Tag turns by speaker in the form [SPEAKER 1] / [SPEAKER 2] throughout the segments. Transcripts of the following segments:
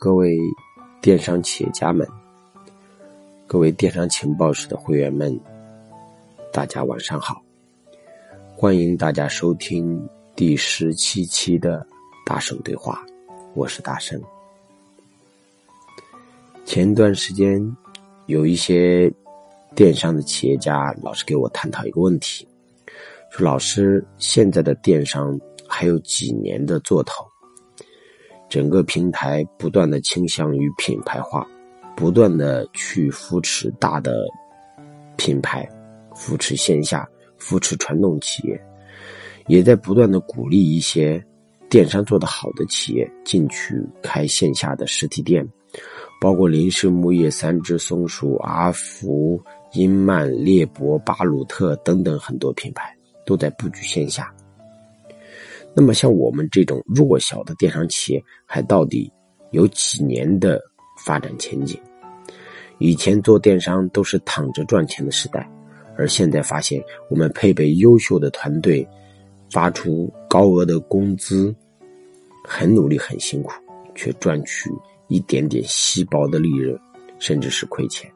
[SPEAKER 1] 各位电商企业家们，各位电商情报室的会员们，大家晚上好！欢迎大家收听第十七期的大圣对话，我是大圣。前段时间有一些电商的企业家老是给我探讨一个问题，说老师现在的电商还有几年的做头？整个平台不断的倾向于品牌化，不断的去扶持大的品牌，扶持线下，扶持传统企业，也在不断的鼓励一些电商做得好的企业进去开线下的实体店，包括林氏木业、三只松鼠、阿福、英曼、猎博、巴鲁特等等很多品牌都在布局线下。那么，像我们这种弱小的电商企业，还到底有几年的发展前景？以前做电商都是躺着赚钱的时代，而现在发现，我们配备优秀的团队，发出高额的工资，很努力、很辛苦，却赚取一点点稀薄的利润，甚至是亏钱。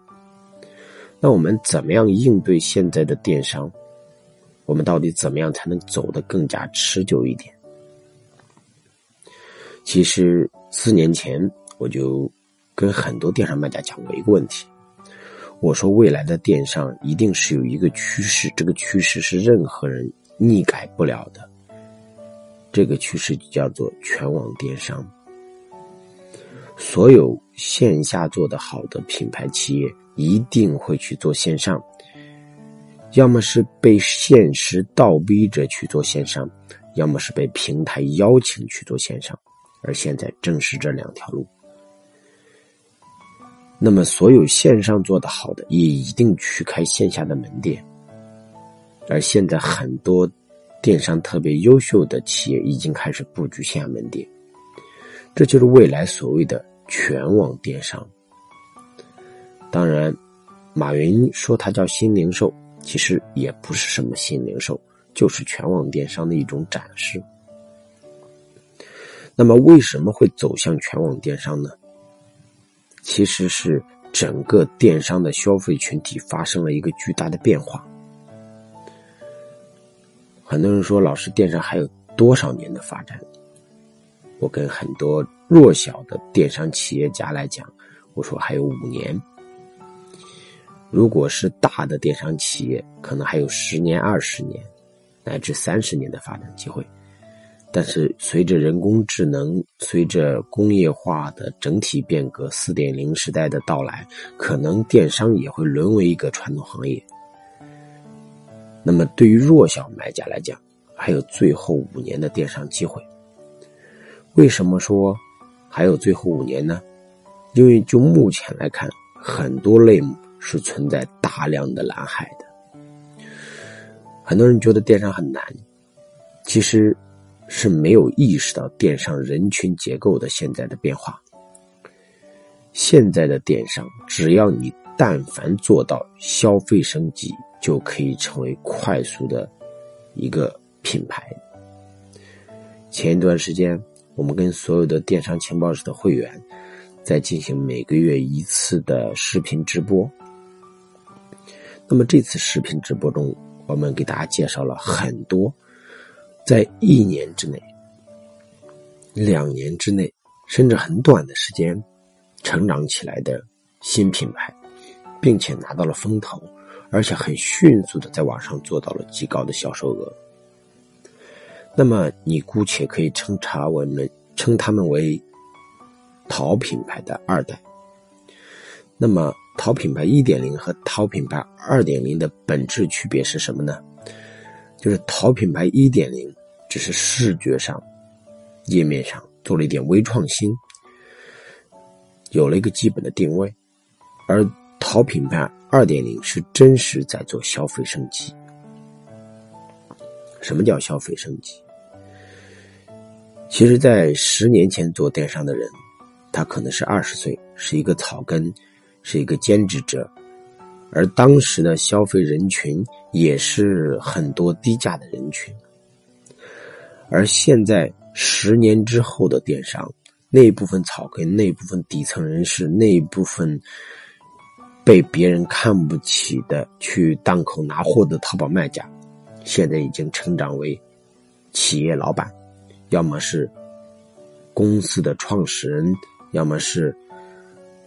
[SPEAKER 1] 那我们怎么样应对现在的电商？我们到底怎么样才能走得更加持久一点？其实四年前我就跟很多电商卖家讲过一个问题，我说未来的电商一定是有一个趋势，这个趋势是任何人逆改不了的。这个趋势叫做全网电商。所有线下做得好的品牌企业一定会去做线上。要么是被现实倒逼着去做线上，要么是被平台邀请去做线上，而现在正是这两条路。那么，所有线上做的好的，也一定去开线下的门店。而现在很多电商特别优秀的企业已经开始布局线下门店，这就是未来所谓的全网电商。当然，马云说它叫新零售。其实也不是什么新零售，就是全网电商的一种展示。那么为什么会走向全网电商呢？其实是整个电商的消费群体发生了一个巨大的变化。很多人说，老师，电商还有多少年的发展？我跟很多弱小的电商企业家来讲，我说还有五年。如果是大的电商企业，可能还有十年、二十年，乃至三十年的发展机会。但是，随着人工智能、随着工业化的整体变革、四点零时代的到来，可能电商也会沦为一个传统行业。那么，对于弱小买家来讲，还有最后五年的电商机会。为什么说还有最后五年呢？因为就目前来看，很多类目。是存在大量的蓝海的，很多人觉得电商很难，其实是没有意识到电商人群结构的现在的变化。现在的电商，只要你但凡做到消费升级，就可以成为快速的一个品牌。前一段时间，我们跟所有的电商情报室的会员在进行每个月一次的视频直播。那么这次视频直播中，我们给大家介绍了很多在一年之内、两年之内，甚至很短的时间成长起来的新品牌，并且拿到了风投，而且很迅速的在网上做到了极高的销售额。那么你姑且可以称他我们称他们为淘品牌的二代。那么。淘品牌一点零和淘品牌二点零的本质区别是什么呢？就是淘品牌一点零只是视觉上、页面上做了一点微创新，有了一个基本的定位；而淘品牌二点零是真实在做消费升级。什么叫消费升级？其实，在十年前做电商的人，他可能是二十岁，是一个草根。是一个兼职者，而当时的消费人群也是很多低价的人群，而现在十年之后的电商，那一部分草根、那一部分底层人士、那一部分被别人看不起的去档口拿货的淘宝卖家，现在已经成长为企业老板，要么是公司的创始人，要么是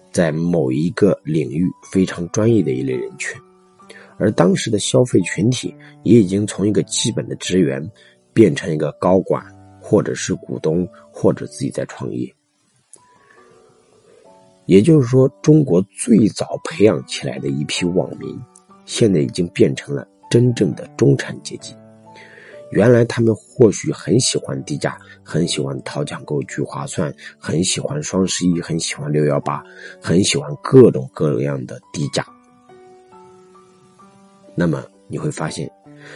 [SPEAKER 1] 在某一个领域非常专业的一类人群。而当时的消费群体也已经从一个基本的职员变成一个高管，或者是股东，或者自己在创业。也就是说，中国最早培养起来的一批网民，现在已经变成了真正的中产阶级。原来他们或许很喜欢低价，很喜欢淘抢购聚划算，很喜欢双十一，很喜欢六幺八，很喜欢各种各样的低价。那么你会发现，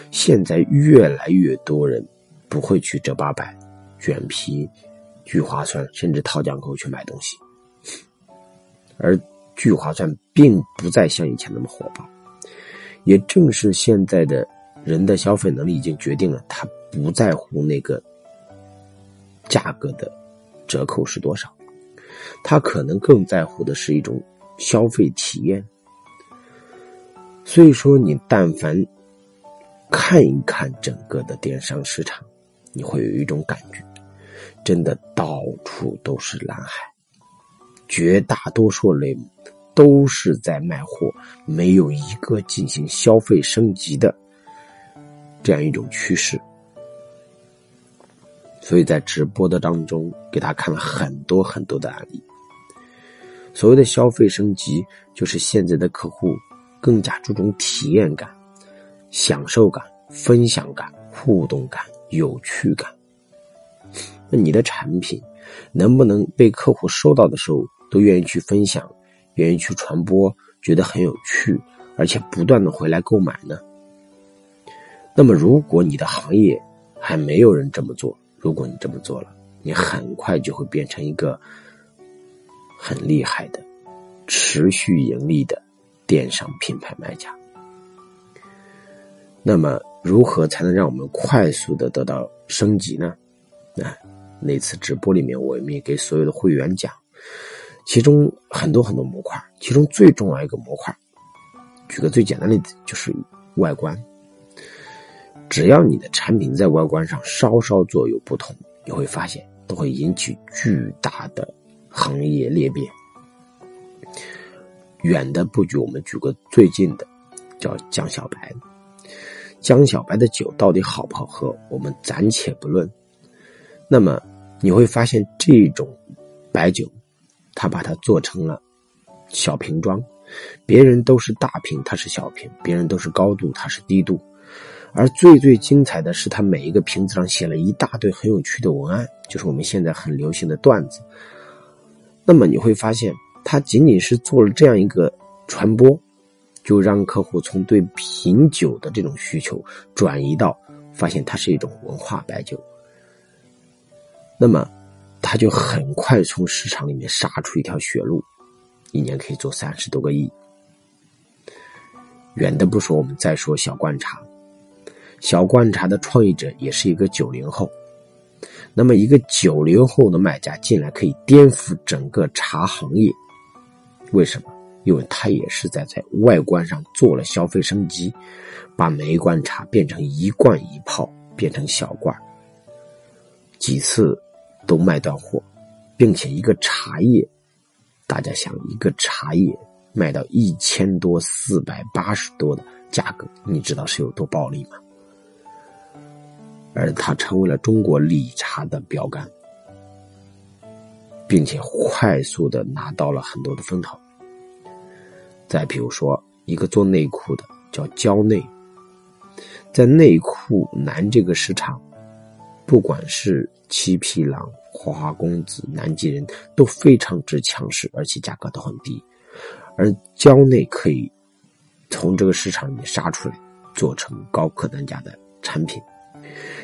[SPEAKER 1] 现在越来越多人不会去折八百、卷皮、聚划算，甚至淘抢购去买东西，而聚划算并不再像以前那么火爆。也正是现在的人的消费能力已经决定了，他不在乎那个价格的折扣是多少，他可能更在乎的是一种消费体验。所以说，你但凡看一看整个的电商市场，你会有一种感觉，真的到处都是蓝海，绝大多数类目都是在卖货，没有一个进行消费升级的这样一种趋势。所以在直播的当中，给他看了很多很多的案例。所谓的消费升级，就是现在的客户。更加注重体验感、享受感、分享感、互动感、有趣感。那你的产品能不能被客户收到的时候都愿意去分享、愿意去传播，觉得很有趣，而且不断的回来购买呢？那么，如果你的行业还没有人这么做，如果你这么做了，你很快就会变成一个很厉害的、持续盈利的。电商品牌卖家，那么如何才能让我们快速的得到升级呢？啊，那次直播里面，我们也给所有的会员讲，其中很多很多模块，其中最重要一个模块，举个最简单的例子，就是外观。只要你的产品在外观上稍稍做有不同，你会发现都会引起巨大的行业裂变。远的不举，我们举个最近的，叫江小白。江小白的酒到底好不好喝，我们暂且不论。那么你会发现，这种白酒，他把它做成了小瓶装，别人都是大瓶，它是小瓶；别人都是高度，它是低度。而最最精彩的是，它每一个瓶子上写了一大堆很有趣的文案，就是我们现在很流行的段子。那么你会发现。他仅仅是做了这样一个传播，就让客户从对品酒的这种需求转移到发现它是一种文化白酒，那么他就很快从市场里面杀出一条血路，一年可以做三十多个亿。远的不说，我们再说小罐茶，小罐茶的创业者也是一个九零后。那么一个九零后的卖家进来，可以颠覆整个茶行业。为什么？因为他也是在在外观上做了消费升级，把每一罐茶变成一罐一泡，变成小罐，几次都卖断货，并且一个茶叶，大家想一个茶叶卖到一千多、四百八十多的价格，你知道是有多暴利吗？而他成为了中国理茶的标杆。并且快速的拿到了很多的风头。再比如说，一个做内裤的叫蕉内，在内裤男这个市场，不管是七匹狼、花花公子、南极人都非常之强势，而且价格都很低。而蕉内可以从这个市场里面杀出来，做成高客单价的产品，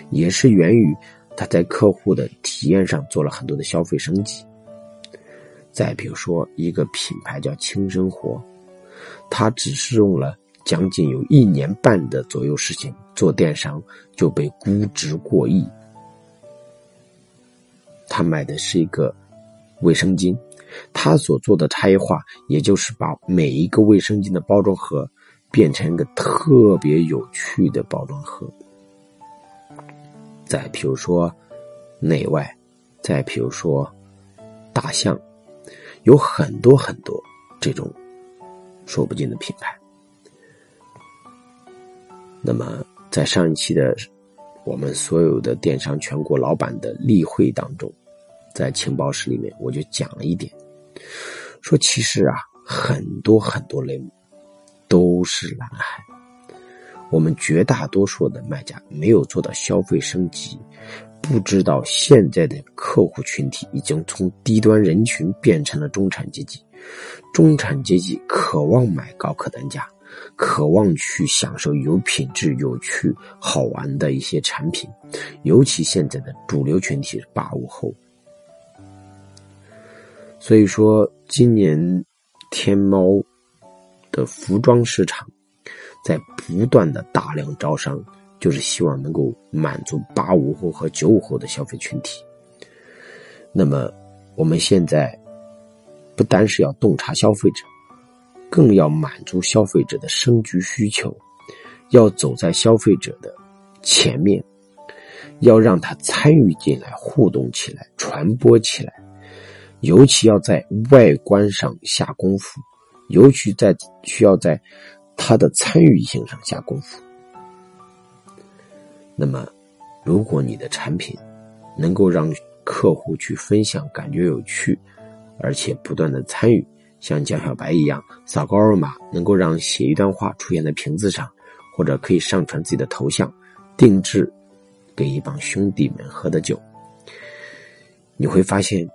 [SPEAKER 1] 也是源于他在客户的体验上做了很多的消费升级。再比如说，一个品牌叫轻生活，它只是用了将近有一年半的左右时间做电商，就被估值过亿。他卖的是一个卫生巾，他所做的差异化，也就是把每一个卫生巾的包装盒变成一个特别有趣的包装盒。再比如说内外，再比如说大象，有很多很多这种说不尽的品牌。那么在上一期的我们所有的电商全国老板的例会当中，在情报室里面我就讲了一点，说其实啊很多很多类目都是蓝海。我们绝大多数的卖家没有做到消费升级，不知道现在的客户群体已经从低端人群变成了中产阶级。中产阶级渴望买高客单价，渴望去享受有品质、有趣、好玩的一些产品。尤其现在的主流群体八五后，所以说今年天猫的服装市场。在不断的大量招商，就是希望能够满足八五后和九五后的消费群体。那么，我们现在不单是要洞察消费者，更要满足消费者的升级需求，要走在消费者的前面，要让他参与进来、互动起来、传播起来，尤其要在外观上下功夫，尤其在需要在。他的参与性上下功夫。那么，如果你的产品能够让客户去分享，感觉有趣，而且不断的参与，像江小白一样扫个二维码，能够让写一段话出现在瓶子上，或者可以上传自己的头像，定制给一帮兄弟们喝的酒，你会发现，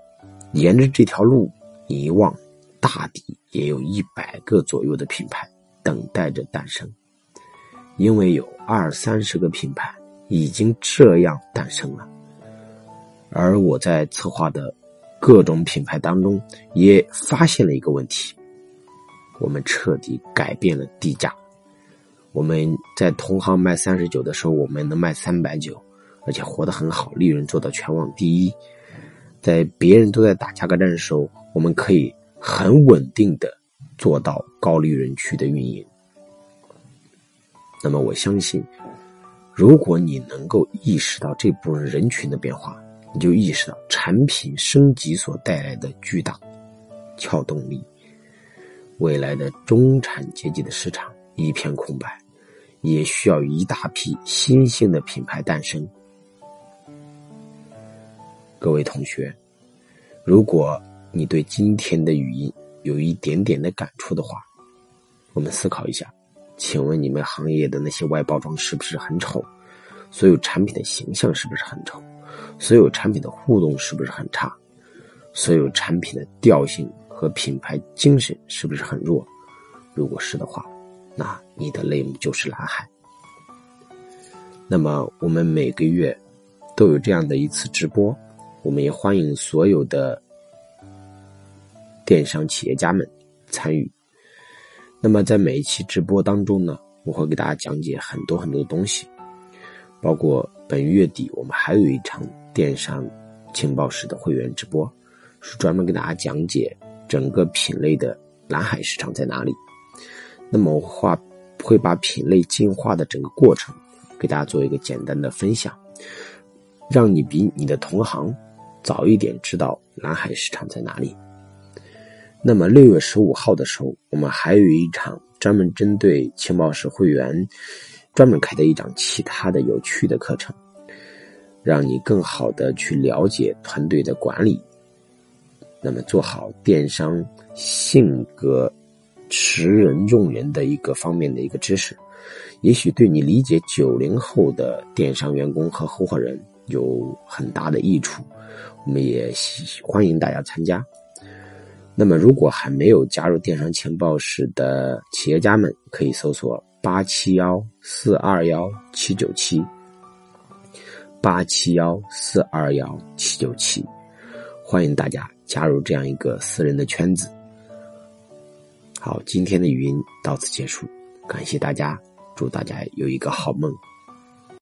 [SPEAKER 1] 沿着这条路，你一望，大抵也有一百个左右的品牌。等待着诞生，因为有二三十个品牌已经这样诞生了，而我在策划的各种品牌当中也发现了一个问题：我们彻底改变了地价。我们在同行卖三十九的时候，我们能卖三百九，而且活得很好，利润做到全网第一。在别人都在打价格战的时候，我们可以很稳定的。做到高利润区的运营，那么我相信，如果你能够意识到这部分人群的变化，你就意识到产品升级所带来的巨大撬动力。未来的中产阶级的市场一片空白，也需要一大批新兴的品牌诞生。各位同学，如果你对今天的语音，有一点点的感触的话，我们思考一下，请问你们行业的那些外包装是不是很丑？所有产品的形象是不是很丑？所有产品的互动是不是很差？所有产品的调性和品牌精神是不是很弱？如果是的话，那你的类目就是蓝海。那么我们每个月都有这样的一次直播，我们也欢迎所有的。电商企业家们参与。那么，在每一期直播当中呢，我会给大家讲解很多很多的东西，包括本月底我们还有一场电商情报室的会员直播，是专门给大家讲解整个品类的蓝海市场在哪里。那么，我话会把品类进化的整个过程给大家做一个简单的分享，让你比你的同行早一点知道蓝海市场在哪里。那么六月十五号的时候，我们还有一场专门针对情报室会员专门开的一场其他的有趣的课程，让你更好的去了解团队的管理，那么做好电商性格识人用人的一个方面的一个知识，也许对你理解九零后的电商员工和合伙人有很大的益处，我们也欢迎大家参加。那么，如果还没有加入电商情报室的企业家们，可以搜索八七幺四二幺七九七，八七幺四二幺七九七，欢迎大家加入这样一个私人的圈子。好，今天的语音到此结束，感谢大家，祝大家有一个好梦。